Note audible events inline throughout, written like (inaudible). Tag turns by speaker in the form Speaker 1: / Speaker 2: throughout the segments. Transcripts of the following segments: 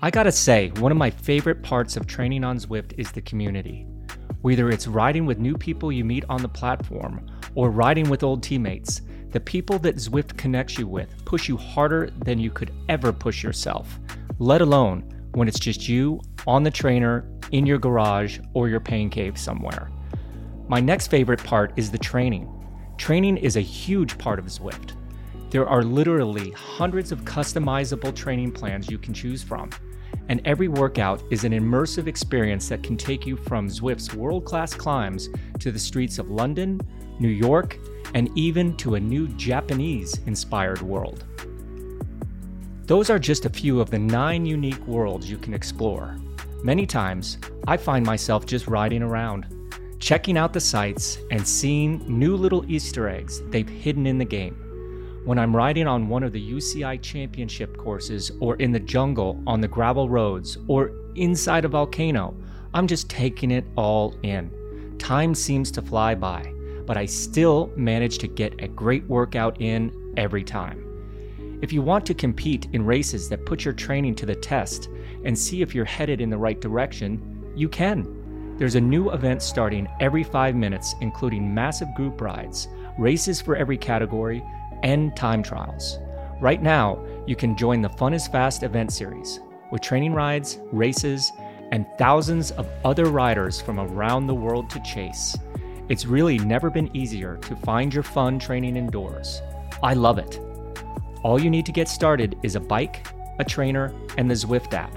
Speaker 1: I gotta say, one of my favorite parts of training on Zwift is the community. Whether it's riding with new people you meet on the platform or riding with old teammates, the people that Zwift connects you with push you harder than you could ever push yourself, let alone when it's just you on the trainer, in your garage, or your pain cave somewhere. My next favorite part is the training. Training is a huge part of Zwift. There are literally hundreds of customizable training plans you can choose from, and every workout is an immersive experience that can take you from Zwift's world class climbs to the streets of London, New York, and even to a new Japanese inspired world. Those are just a few of the nine unique worlds you can explore. Many times, I find myself just riding around, checking out the sights and seeing new little Easter eggs they've hidden in the game. When I'm riding on one of the UCI championship courses or in the jungle on the gravel roads or inside a volcano, I'm just taking it all in. Time seems to fly by, but I still manage to get a great workout in every time. If you want to compete in races that put your training to the test and see if you're headed in the right direction, you can. There's a new event starting every five minutes, including massive group rides, races for every category, and time trials. Right now, you can join the Fun is Fast event series with training rides, races, and thousands of other riders from around the world to chase. It's really never been easier to find your fun training indoors. I love it. All you need to get started is a bike, a trainer, and the Zwift app.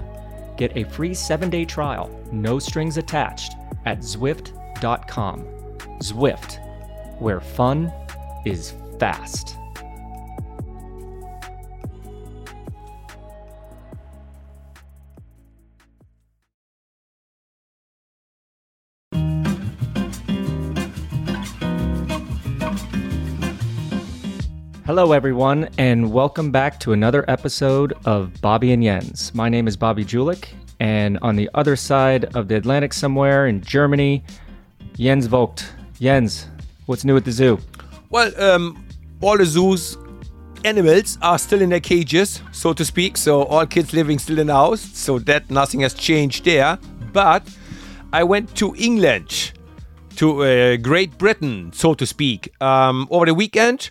Speaker 1: Get a free seven day trial, no strings attached, at Zwift.com. Zwift, where fun is fast. Hello, everyone, and welcome back to another episode of Bobby and Jens. My name is Bobby Julich, and on the other side of the Atlantic, somewhere in Germany, Jens Voigt. Jens, what's new at the zoo?
Speaker 2: Well, um, all the zoos animals are still in their cages, so to speak. So all kids living still in the house. So that nothing has changed there. But I went to England, to uh, Great Britain, so to speak, um, over the weekend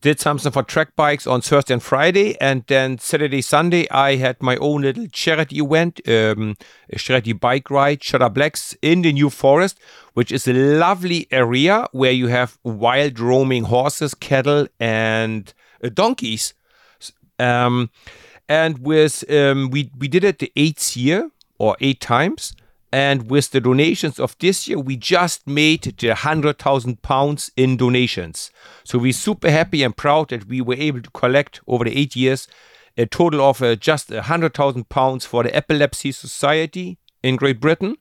Speaker 2: did something for track bikes on Thursday and Friday, and then Saturday, Sunday, I had my own little charity event, um, a charity bike ride, Shutter Blacks in the New Forest, which is a lovely area where you have wild roaming horses, cattle, and uh, donkeys. Um, and with um, we we did it the eighth year or eight times, and with the donations of this year, we just made the 100,000 pounds in donations. So we're super happy and proud that we were able to collect over the eight years a total of uh, just 100,000 pounds for the Epilepsy Society in Great Britain.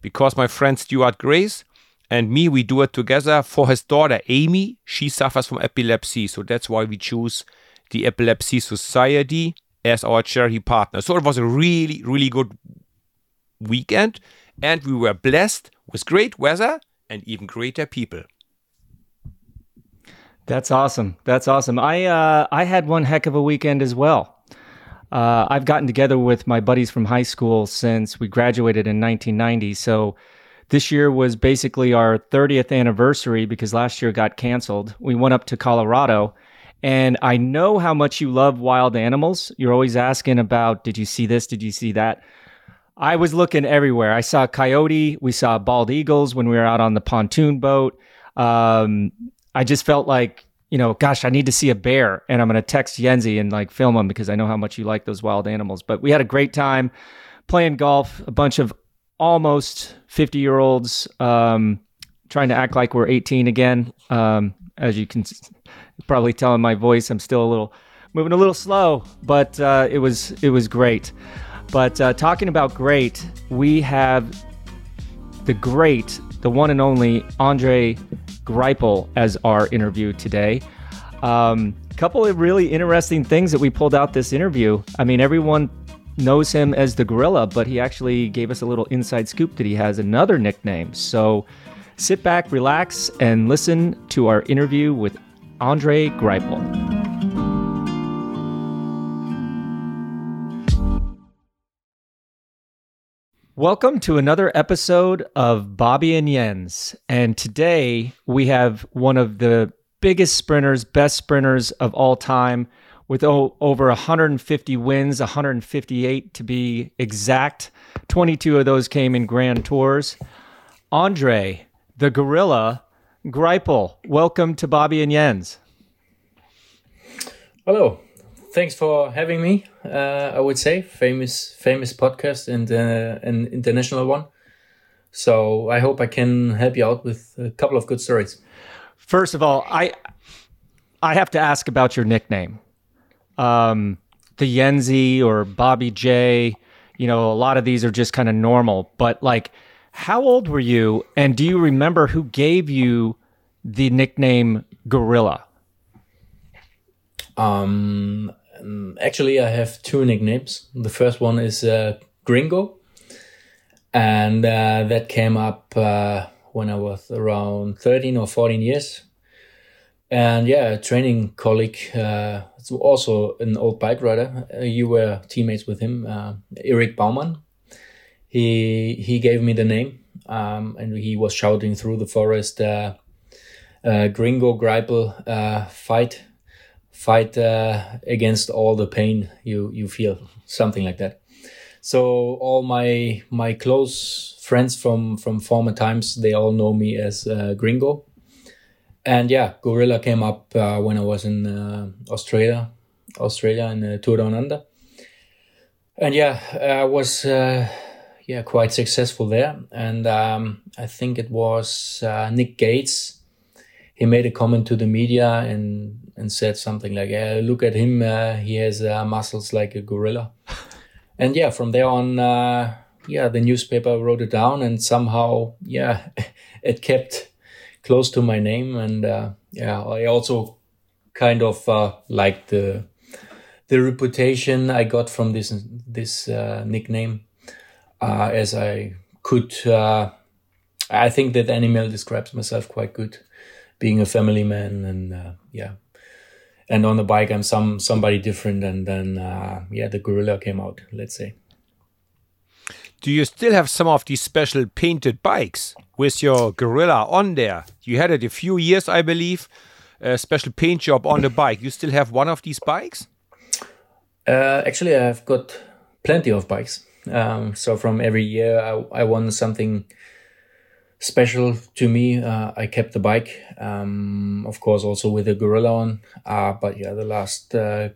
Speaker 2: Because my friend Stuart Grace and me, we do it together for his daughter Amy. She suffers from epilepsy. So that's why we choose the Epilepsy Society as our charity partner. So it was a really, really good weekend, and we were blessed with great weather and even greater people.
Speaker 1: That's awesome. That's awesome. I uh, I had one heck of a weekend as well. Uh, I've gotten together with my buddies from high school since we graduated in 1990. So this year was basically our 30th anniversary because last year got canceled. We went up to Colorado. And I know how much you love wild animals. You're always asking about, did you see this? Did you see that? I was looking everywhere. I saw coyote. We saw bald eagles when we were out on the pontoon boat. Um, I just felt like, you know, gosh, I need to see a bear, and I'm going to text Yenzi and like film him because I know how much you like those wild animals. But we had a great time playing golf. A bunch of almost 50 year olds um, trying to act like we're 18 again. Um, as you can probably tell in my voice, I'm still a little moving a little slow, but uh, it was it was great. But uh, talking about great, we have the great, the one and only Andre Greipel as our interview today. A um, couple of really interesting things that we pulled out this interview. I mean, everyone knows him as the Gorilla, but he actually gave us a little inside scoop that he has another nickname. So sit back, relax, and listen to our interview with Andre Greipel. Welcome to another episode of Bobby and Jens. And today we have one of the biggest sprinters, best sprinters of all time, with o- over 150 wins, 158 to be exact. 22 of those came in Grand Tours. Andre, the gorilla, Greipel, welcome to Bobby and Jens.
Speaker 3: Hello thanks for having me. Uh, I would say famous, famous podcast and uh, an international one. So I hope I can help you out with a couple of good stories.
Speaker 1: First of all, I I have to ask about your nickname, um, the Yenzi or Bobby J. You know, a lot of these are just kind of normal. But like, how old were you, and do you remember who gave you the nickname Gorilla?
Speaker 3: Um, um, actually, I have two nicknames. The first one is uh, Gringo, and uh, that came up uh, when I was around 13 or 14 years. And yeah, a training colleague, uh, also an old bike rider. Uh, you were teammates with him, uh, Eric Baumann. He he gave me the name, um, and he was shouting through the forest, "Gringo Greipel, fight!" Fight uh, against all the pain you you feel something like that. So all my my close friends from from former times they all know me as uh, gringo. And yeah gorilla came up uh, when i was in uh, australia australia in the tour down under. And yeah i was uh, yeah quite successful there. And um, i think it was uh, nick gates. He made a comment to the media and and said something like, yeah, "Look at him; uh, he has uh, muscles like a gorilla." (laughs) and yeah, from there on, uh, yeah, the newspaper wrote it down, and somehow, yeah, (laughs) it kept close to my name, and uh, yeah, I also kind of uh, liked the the reputation I got from this this uh, nickname, as I could. I think that animal describes myself quite good, being a family man, and yeah, and on the bike I'm some somebody different and then uh, yeah the gorilla came out let's say.
Speaker 2: Do you still have some of these special painted bikes with your gorilla on there? You had it a few years I believe. A special paint job on the bike. You still have one of these bikes?
Speaker 3: Uh, actually I've got plenty of bikes. Um, so from every year I, I won something special to me. Uh, I kept the bike, um, of course, also with a Gorilla on. Uh, but yeah, the last uh,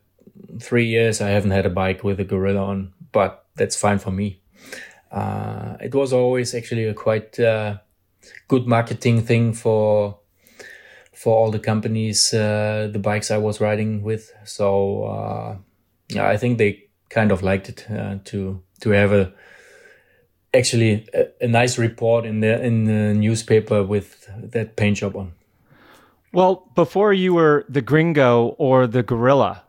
Speaker 3: three years I haven't had a bike with a Gorilla on, but that's fine for me. Uh, it was always actually a quite uh, good marketing thing for for all the companies, uh, the bikes I was riding with. So yeah, I think they kind of liked it to to have a actually a, a, nice report in the in the newspaper with that paint job on.
Speaker 1: Well, before you were the gringo or the gorilla,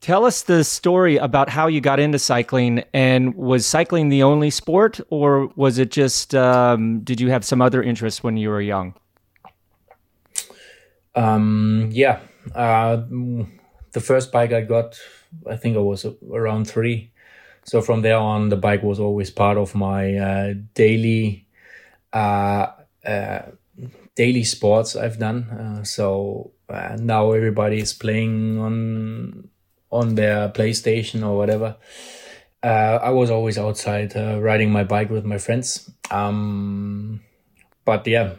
Speaker 1: tell us the story about how you got into cycling and was cycling the only sport or was it just um, did you have some other interests when you were young?
Speaker 3: Um, yeah, uh, the first bike I got, I think I was around three so from there on, the bike was always part of my uh, daily uh, uh, daily sports I've done. Uh, so uh, now everybody is playing on on their PlayStation or whatever. Uh, I was always outside riding my bike with my friends. Um, but yeah,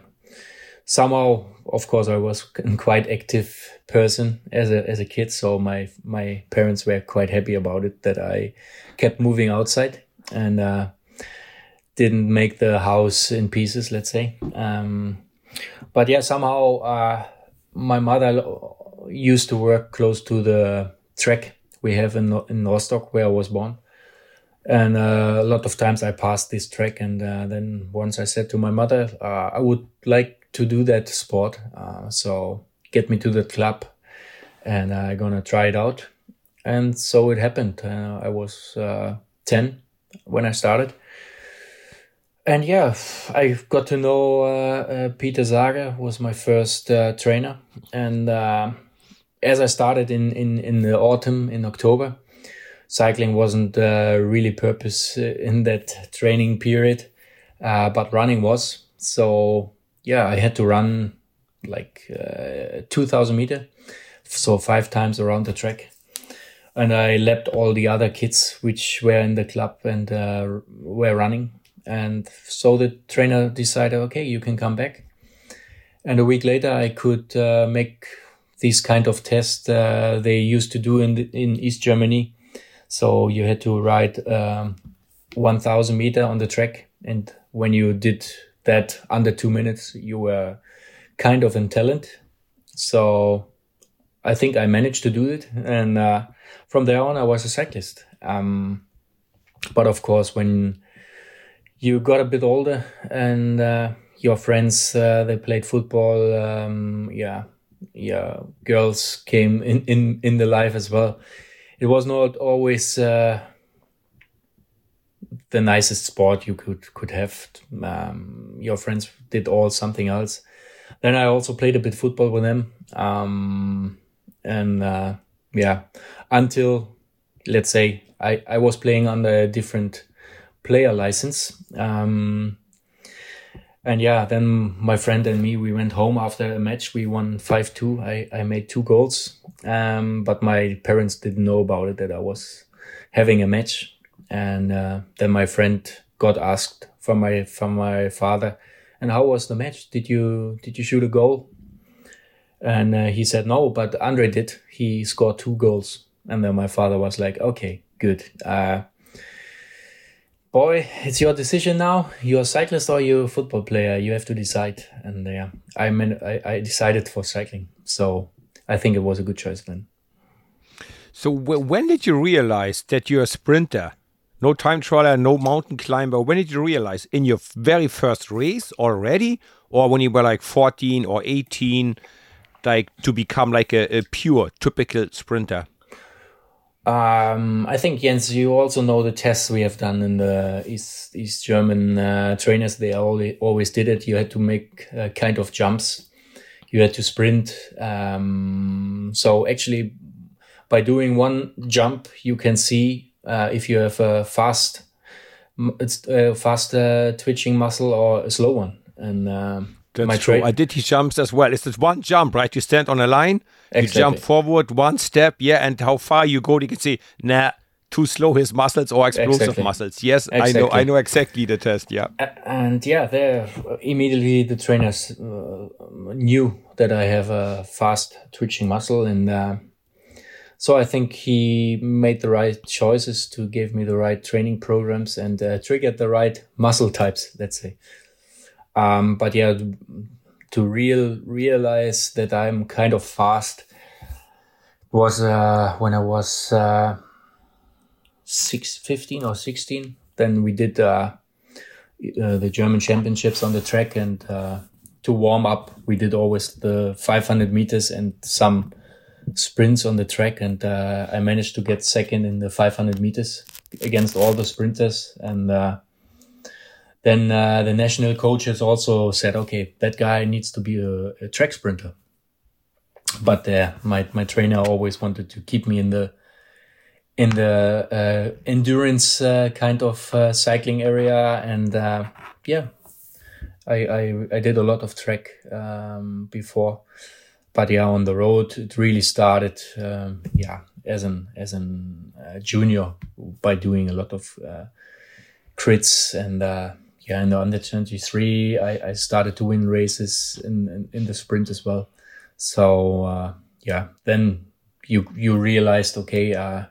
Speaker 3: somehow, of course, I was quite active person as a as a kid. So my my parents were quite happy about it that I kept moving outside and uh, didn't make the house in pieces, let's say. Um, but yeah, somehow uh, my mother used to work close to the track we have in, in Rostock, where I was born. And uh, a lot of times I passed this track, and uh, then once I said to my mother, uh, I would like to do that sport. Uh, so get me to the club, and I'm gonna try it out and so it happened. Uh, I was uh, ten when I started, and yeah, I got to know uh, uh Peter Sager was my first trainer, and as I started in, in in the autumn in October, cycling wasn't really purpose in that training period, but running was. So yeah, I had to run like uh, 2000 meter, so five times around the track. And I lapped all the other kids which were in the club and uh, were running. And so the trainer decided, okay, you can come back. And a week later, I could uh, make these kind of tests uh, they used to do in the, in East Germany. So you had to ride um, 1,000 meter on the track, and when you did that under two minutes, you were kind of in talent. So I think I managed to do it. And uh, from there on, I was a cyclist. Um, but of course, when you got a bit older and uh, your friends uh, they played football, um, yeah, yeah, girls came in, in in the life as well. It was not always uh, the nicest sport you could could have. Um, your friends did all something else. Then I also played a bit football with them. Um, and uh, yeah, until let's say I, I was playing under a different player license. Um, and yeah, then my friend and me, we went home after a match. We won 5 2. I, I made two goals. Um, but my parents didn't know about it that I was having a match. And uh, then my friend got asked from my from my father, and how was the match? Did you did you shoot a goal? And uh, he said no, but Andre did. He scored two goals. And then my father was like, okay, good. Uh, boy, it's your decision now. You're a cyclist or you're a football player. You have to decide. And yeah, I mean, I, I decided for cycling. So I think it was a good choice then.
Speaker 2: So when did you realize that you're a sprinter? No time trialer, no mountain climber. When did you realize? In your very first race already? Or when you were like 14 or 18? like to become like a, a pure typical sprinter?
Speaker 3: Um, I think Jens, you also know the tests we have done in the East East German uh, trainers. They always always did it. You had to make uh, kind of jumps. You had to sprint. Um, so actually, by doing one jump, you can see uh, if you have a fast, it's a fast uh, twitching muscle or a slow one. And um,
Speaker 2: that's my true. I did his jumps as well. It's just one jump, right? You stand on a line, exactly. you jump forward one step, yeah, and how far you go, you can see, nah, too slow his muscles or explosive exactly. muscles. Yes, exactly. I know, I know exactly the test. Yeah,
Speaker 3: and yeah, there immediately the trainers uh, knew that I have a fast twitching muscle, and uh, so I think he made the right choices to give me the right training programs and uh, triggered the right muscle types. Let's say. Um, but yeah, to real realize that I'm kind of fast was uh, when I was uh, six, 15 or 16. Then we did uh, uh the German championships on the track and uh, to warm up, we did always the 500 meters and some sprints on the track. And uh, I managed to get second in the 500 meters against all the sprinters. And then uh, the national coaches also said, okay, that guy needs to be a, a track sprinter. But uh, my my trainer always wanted to keep me in the in the uh, endurance uh, kind of uh, cycling area, and uh, yeah, I, I, I did a lot of track um, before, but yeah, on the road it really started. Um, yeah, as an as an junior by doing a lot of crits and yeah, in the under 23, I, I started to win races in, in, in the sprint as well. So, uh, yeah, then you, you realized, okay, uh,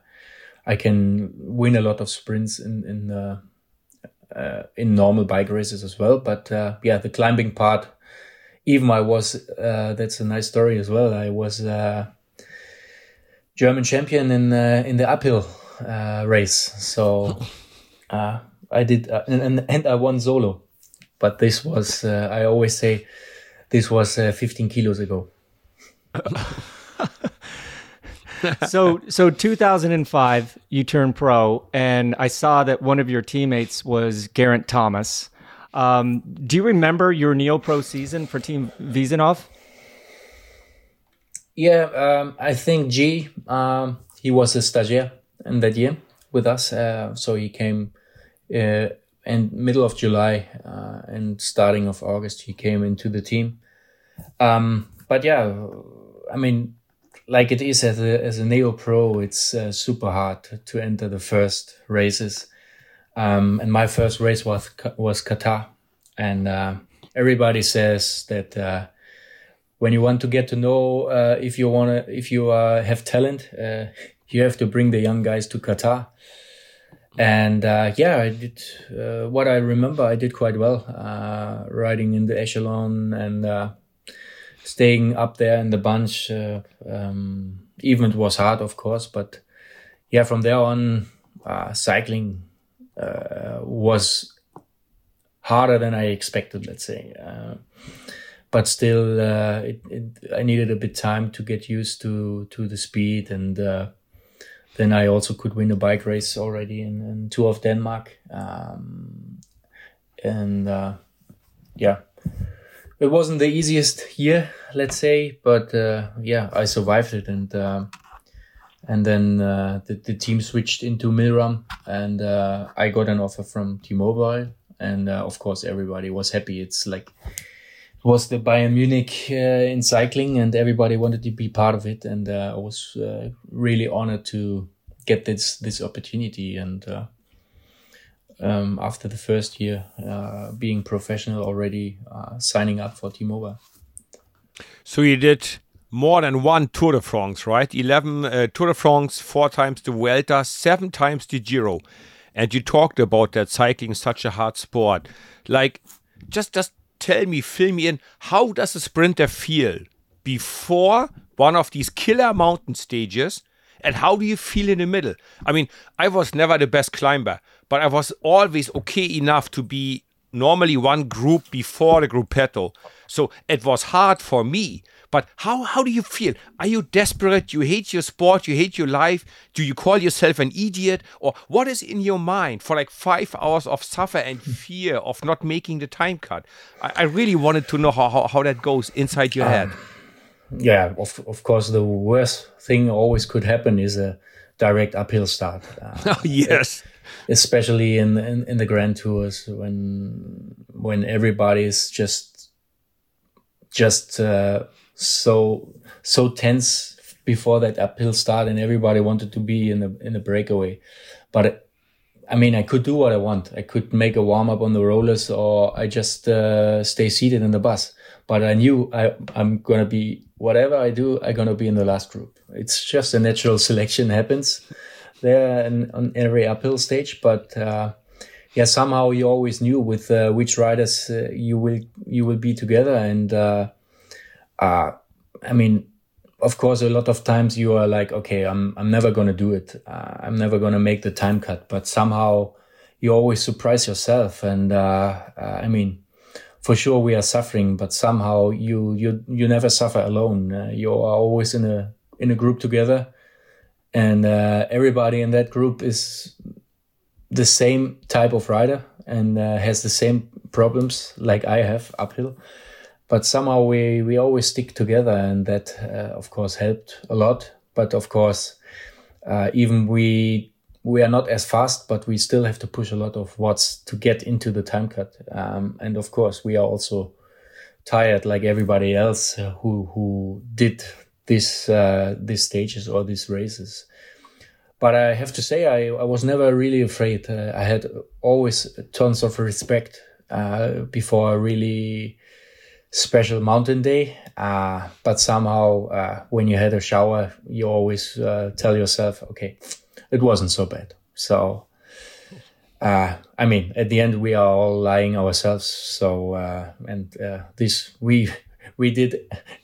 Speaker 3: I can win a lot of sprints in, in, uh, uh, in normal bike races as well. But, uh, yeah, the climbing part, even I was, uh, that's a nice story as well. I was, uh, German champion in, uh, in the uphill, uh, race. So, (laughs) uh, I did, uh, and, and I won solo. But this was, uh, I always say, this was uh, 15 kilos ago. (laughs)
Speaker 1: so, so 2005, you turned pro, and I saw that one of your teammates was Geraint Thomas. Um, do you remember your Neo Pro season for Team Wiesenhof?
Speaker 3: Yeah, um, I think G, um, he was a stagiaire in that year. with us. Uh, so he came uh, in middle of July uh, and starting of August he came into the team. Um, but yeah, I mean, like it is as a as a neo pro, it's uh, super hard to enter the first races. Um, and my first race was was Qatar, and uh, everybody says that uh, when you want to get to know uh, if you want to if you uh, have talent, uh, you have to bring the young guys to Qatar. And uh, yeah, I did what I remember. I did quite well, riding in the echelon and staying up there in the bunch. Um, even it was hard, of course, but yeah, from there on, cycling uh, was harder than I expected, let's say. Uh, but still, uh, it, it, I needed a bit time to get used to to the speed, and uh, then I also could win a bike race already in, in Tour of Denmark, um, and uh, yeah, it wasn't the easiest year, let's say, but yeah, I survived it, and and then uh, the, the team switched into Milram, and uh, I got an offer from T-Mobile, and uh, of course everybody was happy. It's like it was the Bayern Munich uh, in cycling, and everybody wanted to be part of it, and uh, I was uh, really honored to get this this opportunity. And um, after the first year, being professional already, signing up for T-Mobile.
Speaker 2: So you did more than one Tour de France, right? 11 uh, Tour de France, four times the Vuelta, seven times the Giro. And you talked about that cycling such a hard sport. Like, just, just tell me, fill me in, how does a sprinter feel before one of these killer mountain stages? And how do you feel in the middle? I mean, I was never the best climber, but I was always okay enough to be normally one group before the gruppetto. So it was hard for me but how, how do you feel? Are you desperate? You hate your sport? You hate your life? Do you call yourself an idiot? Or what is in your mind for like five hours of suffer and fear of not making the time cut? I, I really wanted to know how, how, how that goes inside your um, head.
Speaker 3: Yeah, of, of course, the worst thing always could happen is a direct uphill start. (laughs)
Speaker 2: Uh, oh, yes.
Speaker 3: Especially in, in, in the grand tours when when everybody is just just uh, so so tense before that uphill start, and everybody wanted to be in the in the breakaway. But I mean, I could do what I want. I could make a warm up on the rollers, or I just uh, stay seated in the bus. But I knew I, I'm gonna be whatever I do. I'm gonna be in the last group. It's just a natural (laughs) selection happens there on every uphill stage. But uh, yeah, somehow you always knew with uh, which riders uh, you will you will be together, and uh, I mean, of course, a lot of times you are like, okay, I'm, I'm never to do it. Uh, I'm never to make the time cut, but somehow you always surprise yourself. And, uh, uh, I mean, for sure we are suffering, but somehow you, you, you never suffer alone. Uh, you are always in a, in a group together and, uh, everybody in that group is the same type of rider and, has the same problems like I have uphill but somehow we we always stick together and that uh, of course helped a lot. But of course uh, even we we are not as fast but we still have to push a lot of watts to get into the time cut. Um, and of course we are also tired like everybody else who who did this uh, these stages or these races. But I have to say I, I was never really afraid. Uh, I had always tons of respect uh, before I really special mountain day. Uh, but somehow, uh, when you had a shower, you always uh, tell yourself, okay, it wasn't so bad. So, uh, I mean, at the end, we are all lying ourselves. So, uh, and uh, this we (laughs) we did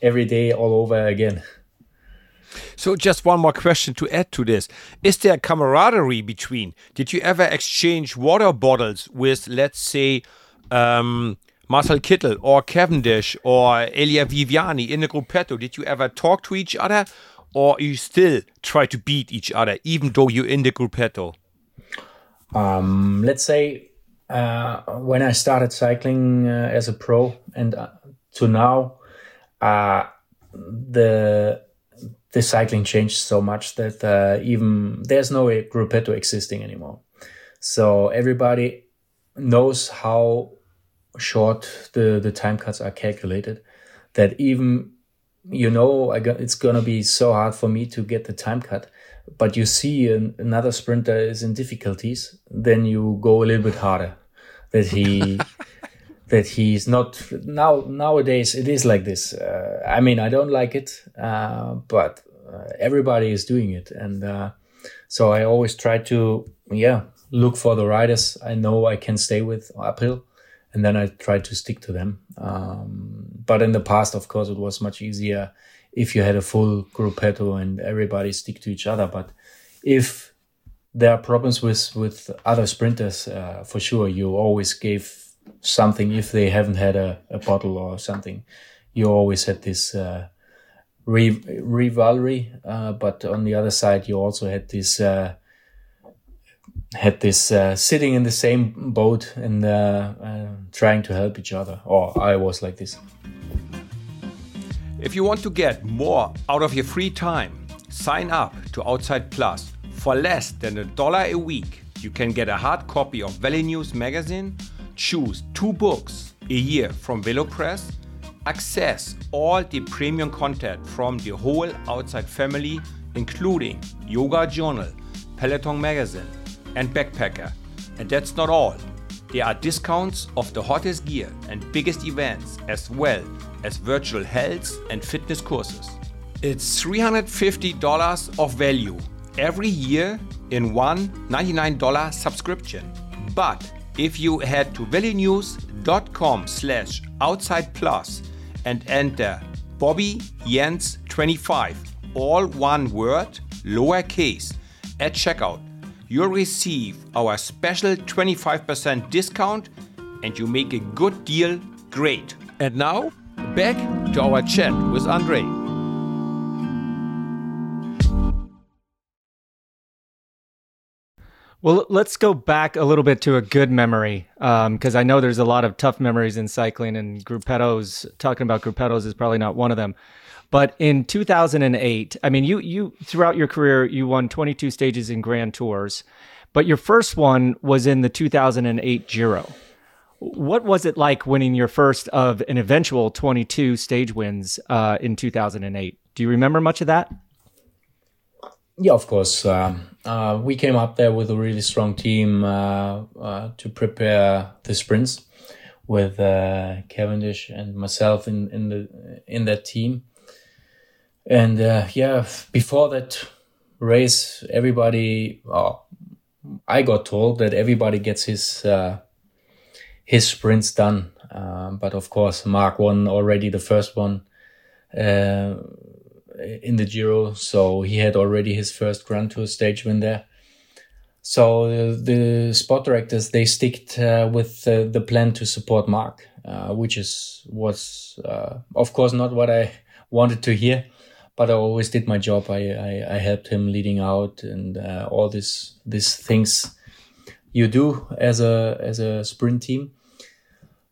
Speaker 3: every day all over again.
Speaker 2: So, just one more question to add to this: Is there camaraderie between? Did you ever exchange water bottles with, let's say? Um, Marcel Kittel or Cavendish or Elia Viviani in the Gruppetto, did you ever talk to each other or you still try to beat each other even though you're in the Gruppetto?
Speaker 3: Um, let's say uh, when I started cycling uh, as a pro and uh, to now, uh, the the cycling changed so much that uh, even there's no gruppetto existing anymore. So everybody knows how short the, the time cuts are calculated that even you know I got, it's gonna be so hard for me to get the time cut but you see an, another sprinter is in difficulties then you go a little bit harder. That he (laughs) that he's not now nowadays it is like this. Uh, i mean i don't like it uh, but uh, everybody is doing it. And uh, so i always try to yeah look for the riders i know i can stay with uphill and then i try to stick to them um, but in the past of course it was much easier if you had a full gruppetto and everybody stick to each other but if there are problems with with other sprinters uh, for sure you always gave something if they haven't had a, a bottle or something. You always had this uh, rivalry, uh, but on the other side, you also had this uh, had this uh, sitting in the same boat and uh, uh, trying to help each other. Or I was like this.
Speaker 2: If you want to get more out of your free time, sign up to Outside Plus. For less than a dollar a week, you can get a hard copy of Velo News magazine choose two books a year from VeloPress, access all the premium content from the whole Outside family, including Yoga Journal, Peloton Magazine, and Backpacker. And that's not all. There are discounts of the hottest gear and biggest events, as well as virtual health and fitness courses. It's $350 of value every year in one $99 subscription. But if you head to velonews.com slash outside plus and enter Bobby Jens 25, all one word, lowercase, at checkout, you'll receive our special 25% discount and you make a good deal great. And now, back to our chat with Andre.
Speaker 1: Well, let's go back a little bit to a good memory because um, I know there's a lot of tough memories in cycling, and gruppettos. Talking about gruppettos is probably not one of them. But in 2008, I mean, you you throughout your career you won 22 stages in Grand Tours, but your first one was in the 2008 Giro. What was it like winning your first of an eventual 22 stage wins uh, in 2008? Do you remember much of that?
Speaker 3: Yeah, of course. Um, uh, we came up there with a really strong team uh, uh, to prepare the sprints with uh, Cavendish and myself in, in the in that team. And uh, yeah, before that race, everybody, oh, I got told that everybody gets his uh, his sprints done. Um, but of course, Mark won already the first one in the Giro, so he had already his first Grand Tour stage win there. So uh, the sport directors they sticked uh, with uh, the plan to support Mark, uh, which is was uh, of course not what I wanted to hear, but I always did my job. I I, I helped him leading out and uh, all this these things you do as a as a sprint team.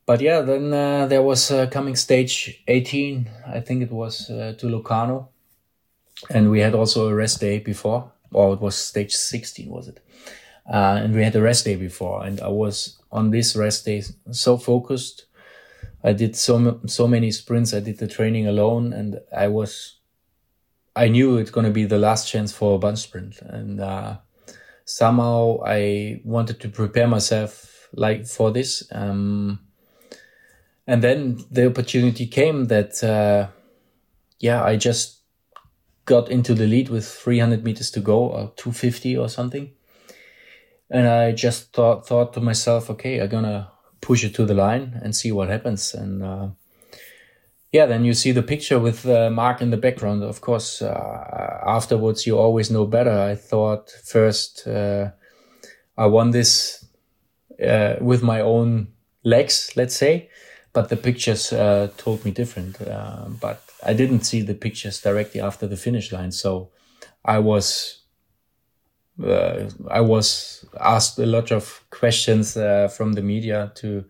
Speaker 3: But yeah, then there was coming stage 18. I think it was to Locarno, and we had also a rest day before, or it was stage 16, was it? Uh, and we had a rest day before, and I was on this rest day so focused. I did so so many sprints. I did the training alone, and I was, I knew it's gonna be the last chance for a bunch sprint, and uh, somehow I wanted to prepare myself like for this. Um, and then the opportunity came that, uh, yeah, I just got into the lead with 300 meters to go or 250 or something. And I just thought, thought to myself, okay, I'm gonna push it to the line and see what happens. And, uh, yeah, then you see the picture with uh, Mark in the background. Of course, uh, afterwards you always know better. I thought first uh, I won this uh, with my own legs, let's say, but the pictures uh, told me different. but I didn't see the pictures directly after the finish line, so I was uh, I was asked a lot of questions uh, from the media to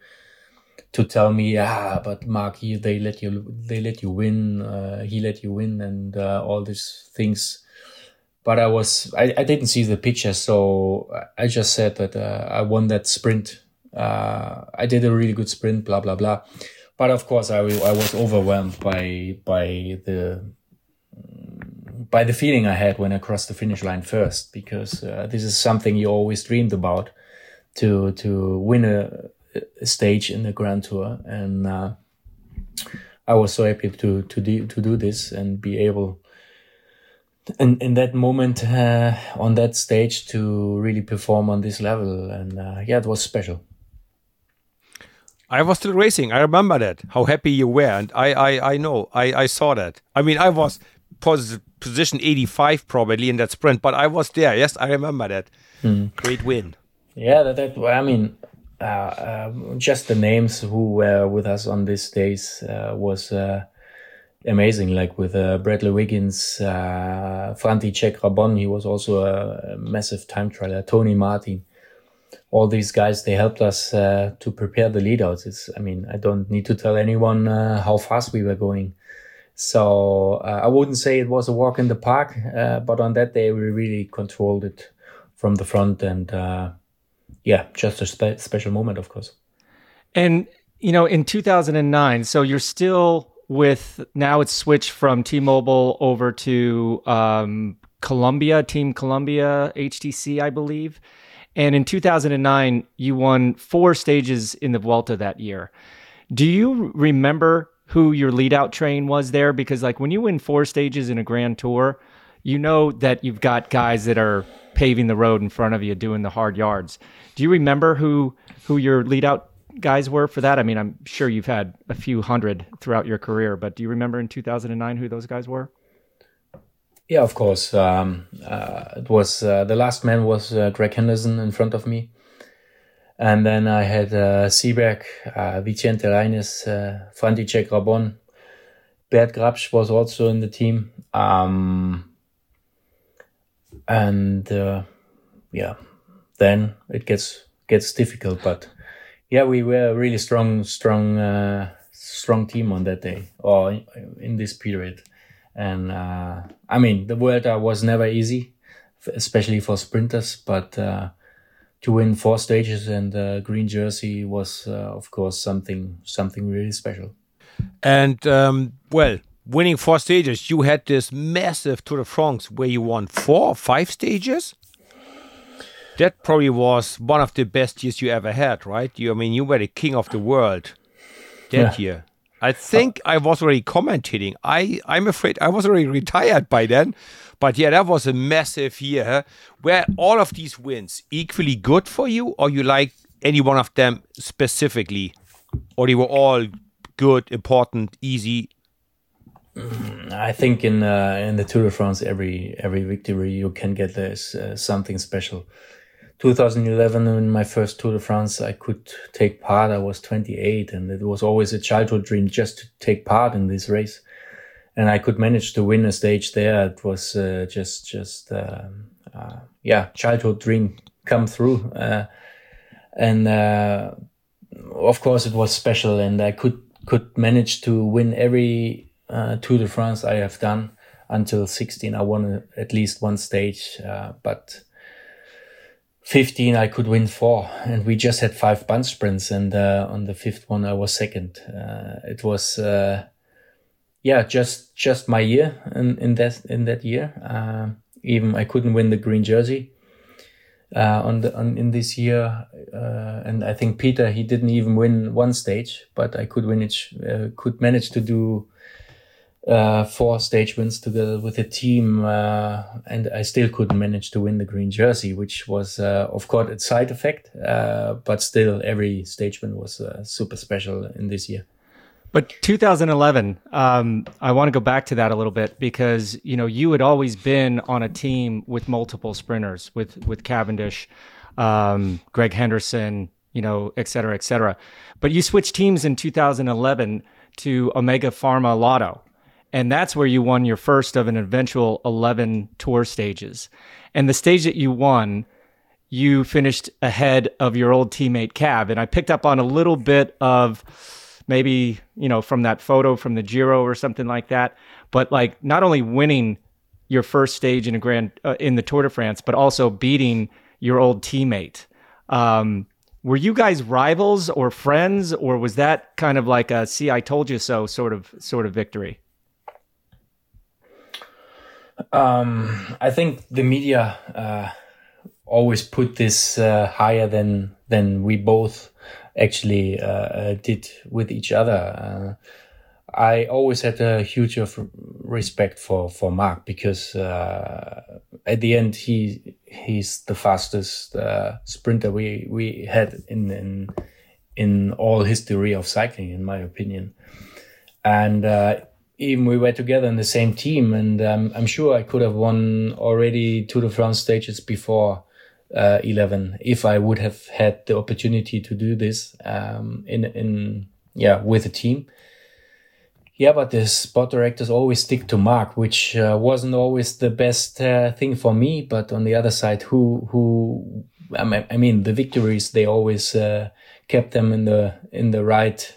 Speaker 3: to tell me, ah, but Mark, he, they let you, they let you win, uh, he let you win, and uh, all these things. But I was, I, I didn't see the picture, so I just said that uh, I won that sprint. Uh, I did a really good sprint, blah blah blah. But of course, I, I was overwhelmed by by the by the feeling I had when I crossed the finish line first, because uh, this is something you always dreamed about to to win a, a stage in the Grand Tour, and uh, I was so happy to to do to do this and be able. In, in that moment uh, on that stage to really perform on this level and uh, yeah it was special
Speaker 2: I was still racing. I remember that. How happy you were, and I, I, I know. I, I saw that. I mean, I was pos- position 85 probably in that sprint, but I was there. Yes, I remember that. Mm. Great win.
Speaker 3: Yeah, that, that I mean, uh, uh, just the names who were with us on these days uh, was uh, amazing. Like with uh, Bradley Wiggins, uh, František Rabon, he was also a, a massive time trialer. Tony Martin, all these guys, they helped us uh, to prepare the leadouts. It's, I mean, I don't need to tell anyone uh, how fast we were going. So I wouldn't say it was a walk in the park, but on that day we really controlled it from the front and yeah, just a spe- special moment, of course.
Speaker 1: And you know, in 2009, so you're still with now it's switched from T-Mobile over to um, Columbia, Team Columbia HTC, I believe. And in 2009, you won four stages in the Vuelta that year. Do you remember who your lead out train was there? Because like when you win four stages in a Grand Tour, you know that you've got guys that are paving the road in front of you doing the hard yards. Do you remember who who your lead out guys were for that? I mean, I'm sure you've had a few hundred throughout your career, but do you remember in 2009 who those guys were?
Speaker 3: Yeah, of course. Um, uh, it was uh, the last man was uh, Greg Henderson in front of me, and then I had uh, Sieberg, uh, Vicente Reynés, uh, František Rabon, Bert Grabsch was also in the team, um, and uh, yeah, then it gets gets difficult. But yeah, we were a really strong, strong, uh, strong team on that day or in this period. And uh, I mean, the Vuelta was never easy, especially for sprinters. But uh, to win four stages and uh, green jersey was, uh, of course, something something really special.
Speaker 2: And um, well, winning four stages, you had this massive Tour de France where you won four or five stages that probably was one of the best years you ever had, right? You, I mean, you were the king of the world that yeah. year. I think I was already commentating. I, I'm afraid I was already retired by then. But yeah, that was a massive year. Were all of these wins equally good for you, or you like any one of them specifically? Or they were all good, important, easy?
Speaker 3: Mm, I think in uh, in the Tour de France, every every victory you can get this uh, something special. 2011 in my first Tour de France, I could take part. I was 28 and it was always a childhood dream just to take part in this race. And I could manage to win a stage there. It was uh, just, just, um, uh, yeah, childhood dream come through. Uh, and, uh, of course it was special and I could, could manage to win every, uh, Tour de France I have done until 16. I won at least one stage, uh, but, 15 i could win four. And we just had five bunch sprints and uh, on the fifth one i was second. Uh, it was uh, yeah just just my year in, in that in that year. Uh, even i couldn't win the green jersey uh, on the on in this year. Uh, and i think peter he didn't even win one stage but i could win it could manage to do uh, four stage wins together with the team, uh, and I still couldn't manage to win the green jersey, which was, uh, of course, a side effect. Uh, but still, every stage win was uh, super special in this year.
Speaker 1: But 2011, um, I want to go back to that a little bit because you know you had always been on a team with multiple sprinters, with with Cavendish, um, Greg Henderson, you know, et cetera, et cetera. But you switched teams in 2011 to Omega Pharma Lotto and that's where you won your first of an eventual 11 tour stages. And the stage that you won, you finished ahead of your old teammate Cav, and I picked up on a little bit of maybe you know from that photo from the Giro or something like that. But like not only winning your first stage in a grand uh, in the Tour de France, but also beating your old teammate. Um, were you guys rivals or friends, or was that kind of like a "see, I told you so" sort of sort of victory?
Speaker 3: Um, I think the media uh, always put this uh, higher than than we both actually uh, uh did with each other. Uh, I always had a huge of respect for for Mark because uh, at the end he he's the fastest sprinter we we had in in in all history of cycling, in my opinion, and even we were together in the same team, and um, I'm sure I could have won already Tour de France stages before uh, 11 if I would have had the opportunity to do this um, in in yeah with a team. Yeah, but the sport directors always stick to Mark, which uh, wasn't always the best uh, thing for me. But on the other side, who who I mean, the victories they always uh, kept them in the in the right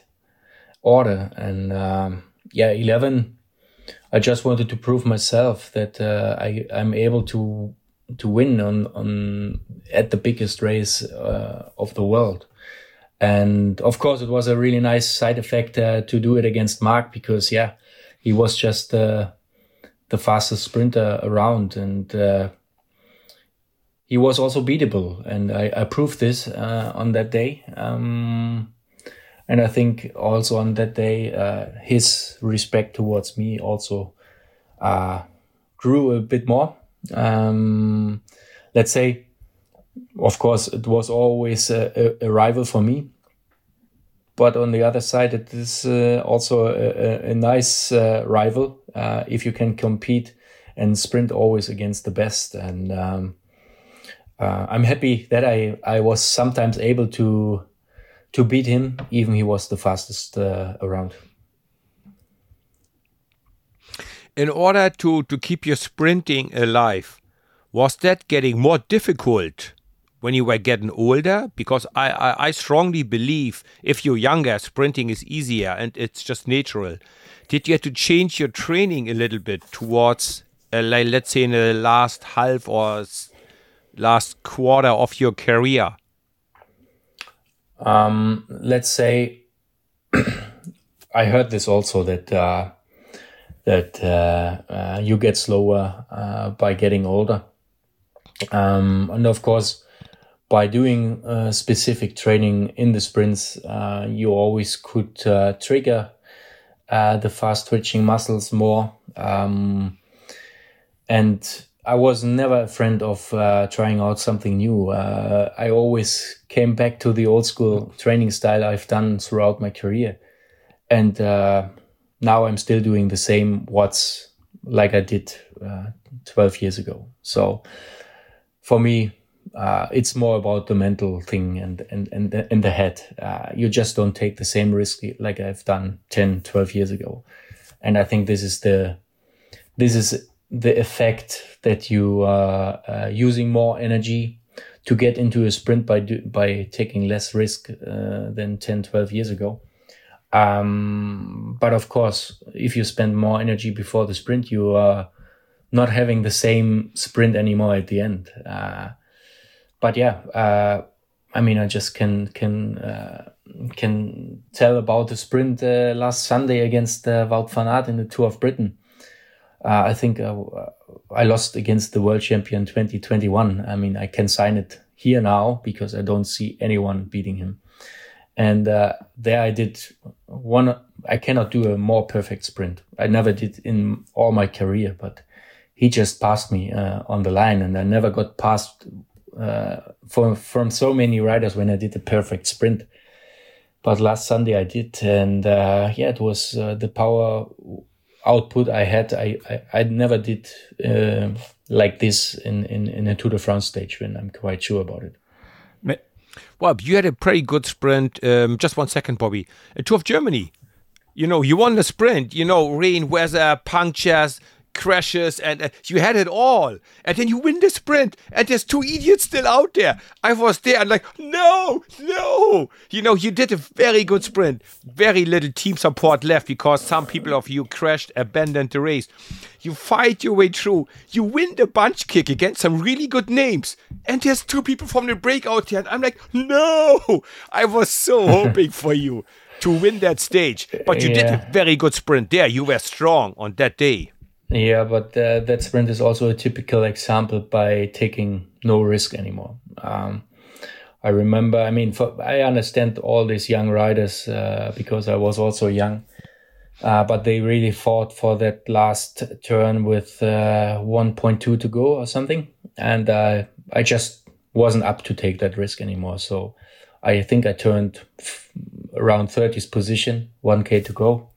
Speaker 3: order and. Um, yeah, 11, I just wanted to prove myself that uh, I, I'm able to to win on on at the biggest race uh, of the world. And of course, it was a really nice side effect uh, to do it against Mark because, yeah, he was just uh, the fastest sprinter around, and uh, he was also beatable. And I, I proved this uh, on that day. Um, and I think also on that day, uh, his respect towards me also uh, grew a bit more. Um, let's say, of course, it was always a, a, rival for me. But on the other side, it is uh, also a, a nice uh, rival uh, if you can compete and sprint always against the best. And um, uh, I'm happy that I, I was sometimes able to to beat him, even he was the fastest uh, around.
Speaker 2: In order to, to keep your sprinting alive, was that getting more difficult when you were getting older? Because I, I, I strongly believe if you're younger, sprinting is easier and it's just natural. Did you have to change your training a little bit towards, uh, like, let's say, in the last half or last quarter of your career?
Speaker 3: Um, let's say (clears throat) I heard this also that uh, that uh, uh, you get slower uh, by getting older, um, and of course by doing uh, specific training in the sprints, uh, you always could trigger the fast twitching muscles more. Um, and I was never a friend of uh, trying out something new. Uh, I always came back to the old school training style I've done throughout my career. And uh, now I'm still doing the same what's like I did uh, 12 years ago. So for me, uh, it's more about the mental thing and, and, and, the, and the head. Uh, you just don't take the same risk like I've done 10, 12 years ago. And I think this is the, this is the effect that you are uh, using more energy to get into a sprint by do, by taking less risk uh, than 10 12 years ago. Um, but of course if you spend more energy before the sprint you are not having the same sprint anymore at the end. Uh, but yeah uh, i mean i just can can uh, can tell about the sprint uh, last sunday against Wout van Aert in the tour of britain uh, I think uh, I lost against the world champion 2021. I mean, I can sign it here now because I don't see anyone beating him. And uh, there I did one. I cannot do a more perfect sprint. I never did in all my career, but he just passed me uh, on the line, and I never got passed uh, from from so many riders when I did a perfect sprint. But last Sunday I did, and uh, yeah, it was the power output I had, I, I, I never did uh, like this in, in, in a Tour de France stage when I'm quite sure about it.
Speaker 2: Well, you had a pretty good sprint. Um, just one second, Bobby. A Tour of Germany. You know, you won the sprint. You know, rain, weather, punctures, crashes and uh, you had it all. And then you win the sprint and there's two idiots still out there. I was there and like no no. You know you did a very good sprint. Very little team support left because some people of you crashed abandoned the race. You fight your way through. You win the bunch kick against some really good names. And there's two people from the breakout here and i'm like no. I was so (laughs) hoping for you to win that stage. But you yeah. did a very good sprint there. You were strong on that day
Speaker 3: yeah, but uh, that sprint is also a typical example by taking no risk anymore. Um, I remember, I mean, for, I understand all these young riders uh, because I was also young, uh, but they really fought for that last turn with uh, 1.2 to go or something. And uh, I just wasn't up to take that risk anymore. So I think I turned around 30th position, 1K to go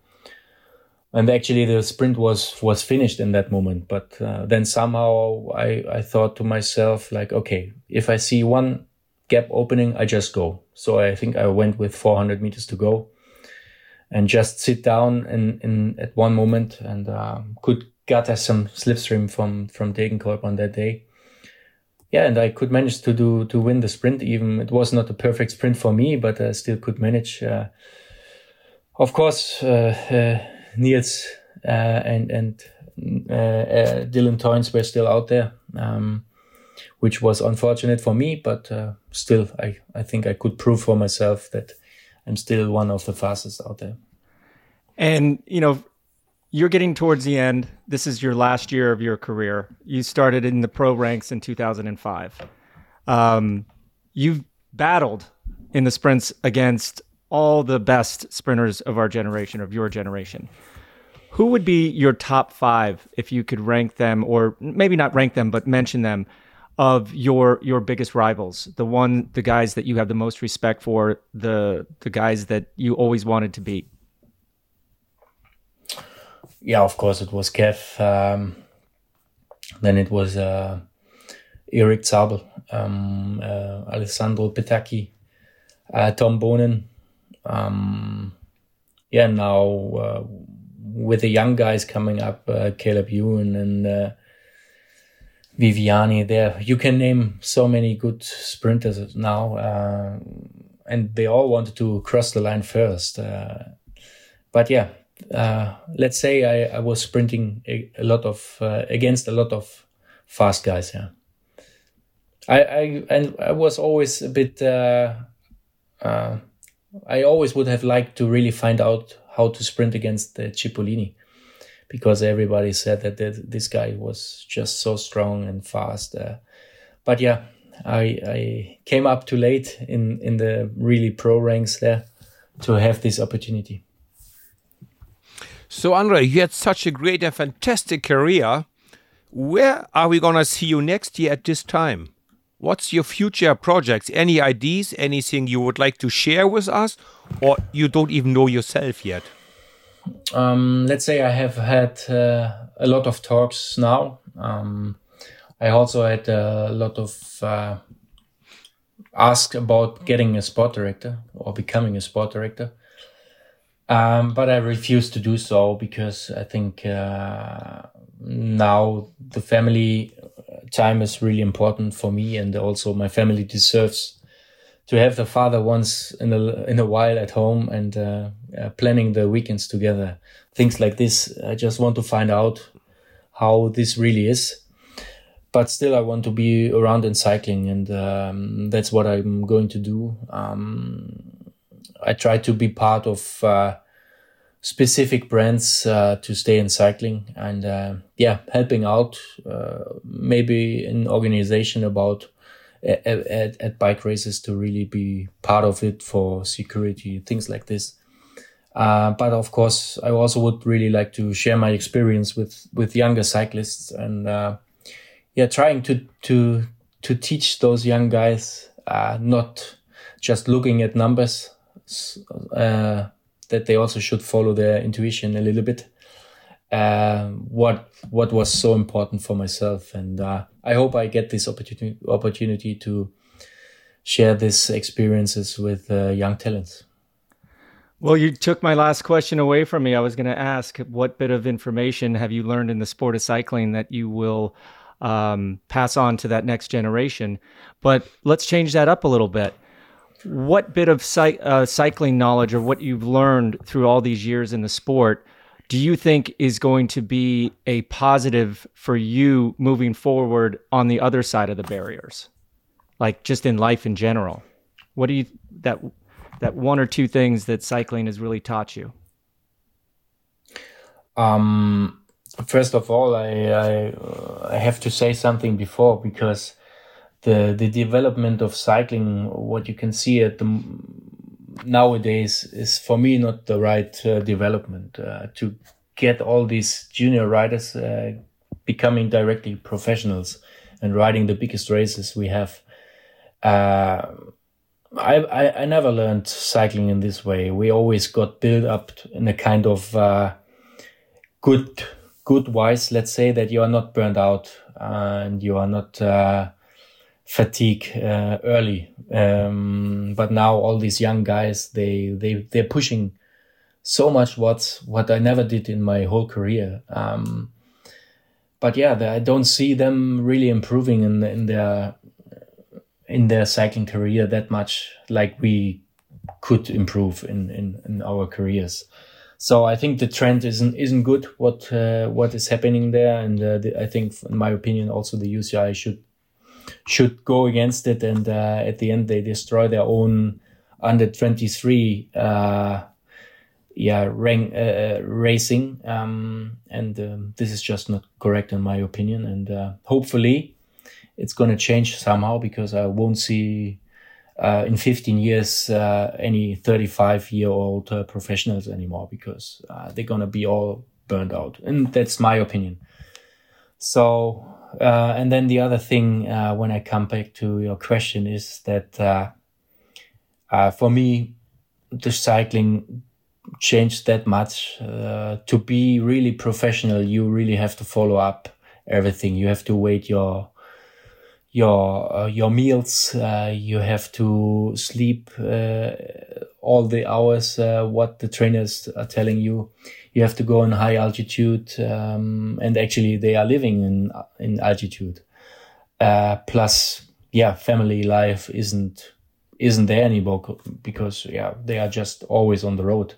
Speaker 3: and actually the sprint was was finished in that moment but uh, then somehow i i thought to myself like okay if i see one gap opening i just go. So i think i went with 400 meters to go and just sit down in in at one moment and uh, could gather some slipstream from from Degenkolb on that day. Yeah and i could manage to do to win the sprint. Even it was not a perfect sprint for me but i still could manage uh, of course uh, uh, Nils uh, and and uh, uh, Dylan Teuns were still out there, um, which was unfortunate for me. But still, I I think I could prove for myself that I'm still one of the fastest out there.
Speaker 1: And you know, you're getting towards the end. This is your last year of your career. You started in the pro ranks in 2005. Um, you've battled in the sprints against all the best sprinters of our generation, of your generation. Who would be your top five if you could rank them, or maybe not rank them, but mention them of your your biggest rivals? The one, the guys that you have the most respect for, the the guys that you always wanted to beat.
Speaker 3: Yeah, of course, it was Cav. Um, then it was uh, Erik Zabel, um, uh, Alessandro Petacchi, uh, Tom Boonen. Um, yeah, now uh, with the young guys coming up, uh, Caleb Ewan and uh, Viviani, there you can name so many good sprinters now, and they all wanted to cross the line first. Uh, but yeah, uh, let's say I, I, was sprinting a, a lot of uh, against a lot of fast guys. Yeah, I, I and I was always a bit. I always would have liked to really find out how to sprint against the Cipollini because everybody said that this guy was just so strong and fast. Uh, but yeah, I, I came up too late in, in the really pro ranks there to have this opportunity.
Speaker 2: So, Andre, you had such a great and fantastic career. Where are we going to see you next year at this time? What's your future projects? Any ideas? Anything you would like to share with us? Or you don't even know yourself yet?
Speaker 3: Um, let's say I have had uh, a lot of talks now. Um, I also had a lot of uh, ask about getting a sport director or becoming a sport director. Um, but I refuse to do so because I think uh, now the family time is really important for me, and also my family deserves to have the father once in a in a while at home and uh, uh, planning the weekends together. Things like this, I just want to find out how this really is. But still, I want to be around in cycling, and um, that's what I'm going to do. Um, I try to be part of uh, specific brands uh, to stay in cycling, and uh, yeah, helping out uh, maybe an organization about at, at, bike races to really be part of it for security, things like this. Uh, but of course, I also would really like to share my experience with, with younger cyclists and, uh, yeah, trying to, to, to teach those young guys, uh, not just looking at numbers, uh, that they also should follow their intuition a little bit. Uh, what what was so important for myself, and uh, I hope I get this opportunity opportunity to share these experiences with uh, young talents.
Speaker 1: Well, you took my last question away from me. I was going to ask what bit of information have you learned in the sport of cycling that you will um, pass on to that next generation? But let's change that up a little bit. What bit of cy- uh, cycling knowledge or what you've learned through all these years in the sport do you think is going to be a positive for you moving forward on the other side of the barriers? Like just in life in general? What do you that that one or two things that cycling has really taught you?
Speaker 3: Um, first of all, I I, I have to say something before because the the development of cycling, what you can see at the nowadays, is for me not the right uh, development uh, to get all these junior riders uh, becoming directly professionals and riding the biggest races we have. Uh, I, I, I never learned cycling in this way. We always got built up in a kind of uh, good good wise. Let's say that you are not burned out and you are not uh, fatigue uh, early. Um, but now all these young guys they they they're pushing so much what what I never did in my whole career. Um, but yeah, I don't see them really improving in in their in their cycling career that much like we could improve in, in, in our careers. So I think the trend isn't isn't good. What uh, what is happening there, and uh, the, I think, in my opinion, also the UCI should should go against it. And uh, at the end, they destroy their own under twenty three, uh, yeah, rank, uh, racing. Um, and um, this is just not correct in my opinion. And uh, hopefully, it's going to change somehow because I won't see uh, in 15 years uh, any 35 year old uh, professionals anymore because uh, they're going to be all burned out. And that's my opinion. So, uh, and then the other thing uh, when I come back to your question is that for me, the cycling changed that much. to be really professional, you really have to follow up everything. You have to wait your your uh, your meals. Uh, you have to sleep uh, all the hours uh, what the trainers are telling you. You have to go in high altitude, um, and actually they are living in in altitude. Uh, plus, yeah, family life isn't isn't there anymore because yeah they are just always on the road.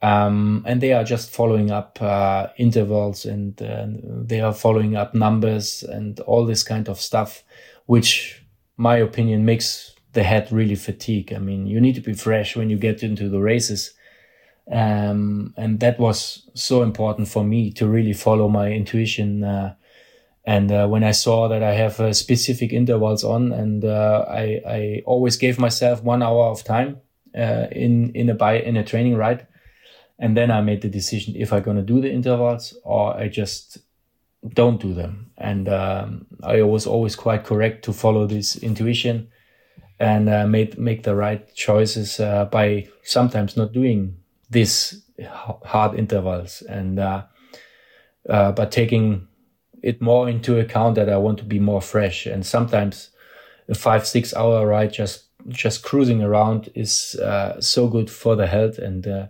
Speaker 3: Um, and they are just following up uh, intervals and uh, they are following up numbers and all this kind of stuff, which my opinion makes the head really fatigue. I mean, you need to be fresh when you get into the races. Um, and that was so important for me to really follow my intuition. Uh, and uh, when I saw that I have uh, specific intervals on, and uh, I, I always gave myself one hour of time in in a by in a training ride, and then I made the decision if I'm to do the intervals or I just don't do them. And um, I was always quite correct to follow this intuition and uh, made, make the right choices uh, by sometimes not doing these hard intervals and uh, uh, but taking it more into account that I want to be more fresh. And sometimes a five, six hour ride just just cruising around is uh, so good for the health and uh,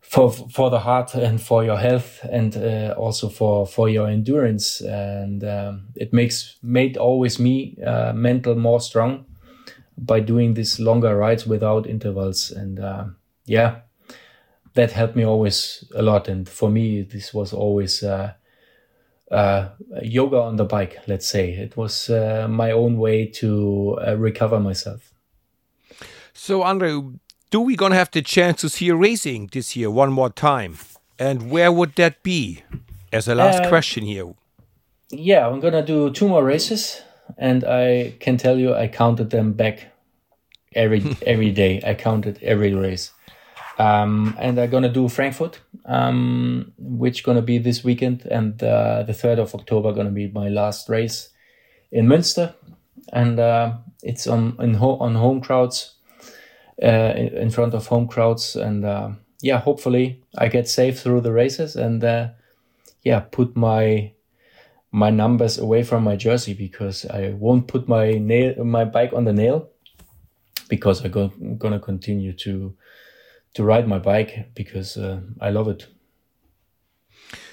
Speaker 3: for for the heart and for your health and uh, also for for your endurance and um, it makes made always me uh, mental more strong by doing these longer rides without intervals and uh, yeah that helped me always a lot and for me this was always uh, uh, yoga on the bike let's say it was uh, my own way to recover myself
Speaker 2: so andre do we gonna have the chance to see a racing this year one more time? And where would that be? As a last uh, question here.
Speaker 3: Yeah, I'm gonna do two more races, and I can tell you I counted them back every (laughs) every day. I counted every race. Um, and I'm gonna do Frankfurt, um, which gonna be this weekend, and uh, the third of October gonna be my last race in Münster, and uh, it's on in ho- on home crowds uh, in front of home crowds. And uh, yeah, hopefully I get safe through the races and uh, yeah, put my my numbers away from my jersey because I won't put my nail my bike on the nail because I'm go- gonna continue to to ride my bike because uh, I love it.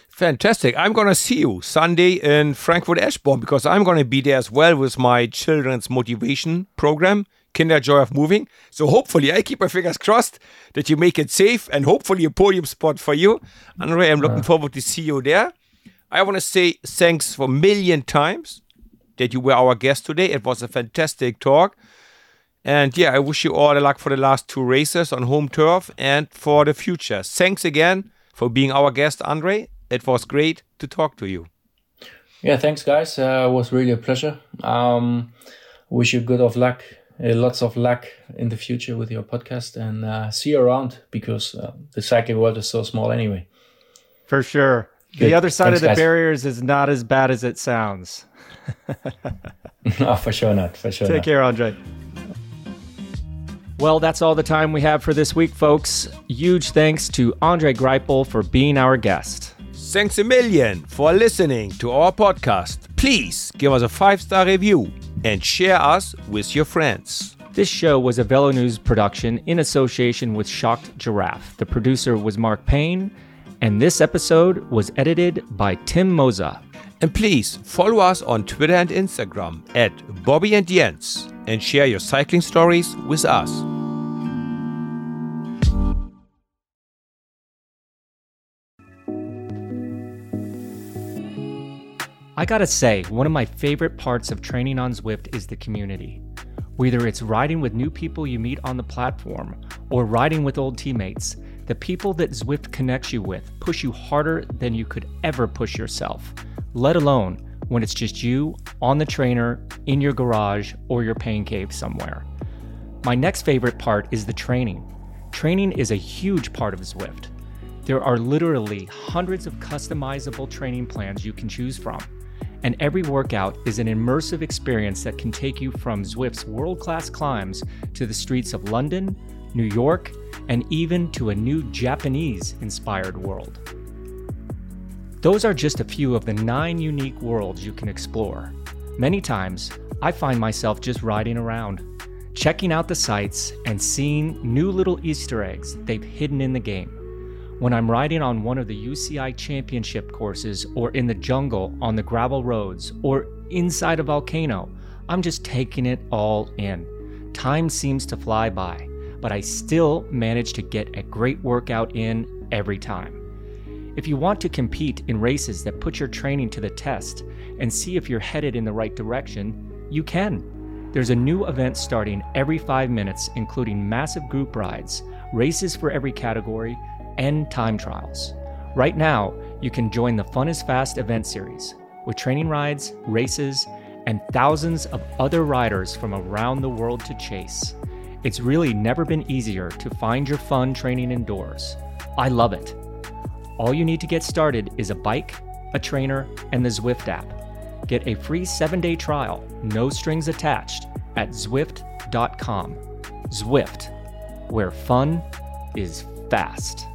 Speaker 2: Fantastic. I'm going to see you Sunday in Frankfurt Eschborn because I'm going to be there as well with my children's motivation program, Kinder Joy of Moving. So hopefully, I keep my fingers crossed that you make it safe and hopefully a podium spot for you. Andre, I'm looking forward to see you there. I want to say thanks for a million times that you were our guest today. It was a fantastic talk. And yeah, I wish you all the luck for the last two races on home turf and for the future. Thanks again for being our guest, Andre it was great to talk to you.
Speaker 3: Yeah, thanks, guys. Uh, it was really a pleasure. Um, wish you good of luck, uh, lots of luck in the future with your podcast, and uh, see you around because uh, the cycling world is so small anyway.
Speaker 1: For sure. Good. The other side thanks, of the guys. barriers is not as bad as it sounds. (laughs)
Speaker 3: no, for sure not. For sure.
Speaker 1: Take
Speaker 3: not.
Speaker 1: care, Andre. Well, that's all the time we have for this week, folks. Huge thanks to Andre Greipel for being our guest.
Speaker 2: Thanks a million for listening to our podcast. Please give us a five star review and share us with your friends.
Speaker 1: This show was a VeloNews production in association with Shocked Giraffe. The producer was Mark Payne, and this episode was edited by Tim Mossa.
Speaker 2: And please follow us on Twitter and Instagram at Bobby and Jens and share your cycling stories with us.
Speaker 1: I gotta say, one of my favorite parts of training on Zwift is the community. Whether it's riding with new people you meet on the platform or riding with old teammates, the people that Zwift connects you with push you harder than you could ever push yourself, let alone when it's just you on the trainer, in your garage, or your pain cave somewhere. My next favorite part is the training. Training is a huge part of Zwift. There are literally hundreds of customizable training plans you can choose from and every workout is an immersive experience that can take you from Zwift's world class climbs to the streets of London, New York, and even to a new Japanese inspired world. Those are just a few of the nine unique worlds you can explore. Many times, I find myself just riding around, checking out the sights and seeing new little Easter eggs they've hidden in the game when I'm riding on one of the UCI championship courses or in the jungle on the gravel roads or inside a volcano, I'm just taking it all in. Time seems to fly by, but I still manage to get a great workout in every time. If you want to compete in races that put your training to the test and see if you're headed in the right direction, you can. There's a new event starting every five minutes, including massive group rides, races for every category, and time trials. Right now, you can join the Fun is Fast event series with training rides, races, and thousands of other riders from around the world to chase. It's really never been easier to find your fun training indoors. I love it. All you need to get started is a bike, a trainer, and the Zwift app. Get a free seven day trial, no strings attached, at Zwift.com. Zwift, where fun is fast.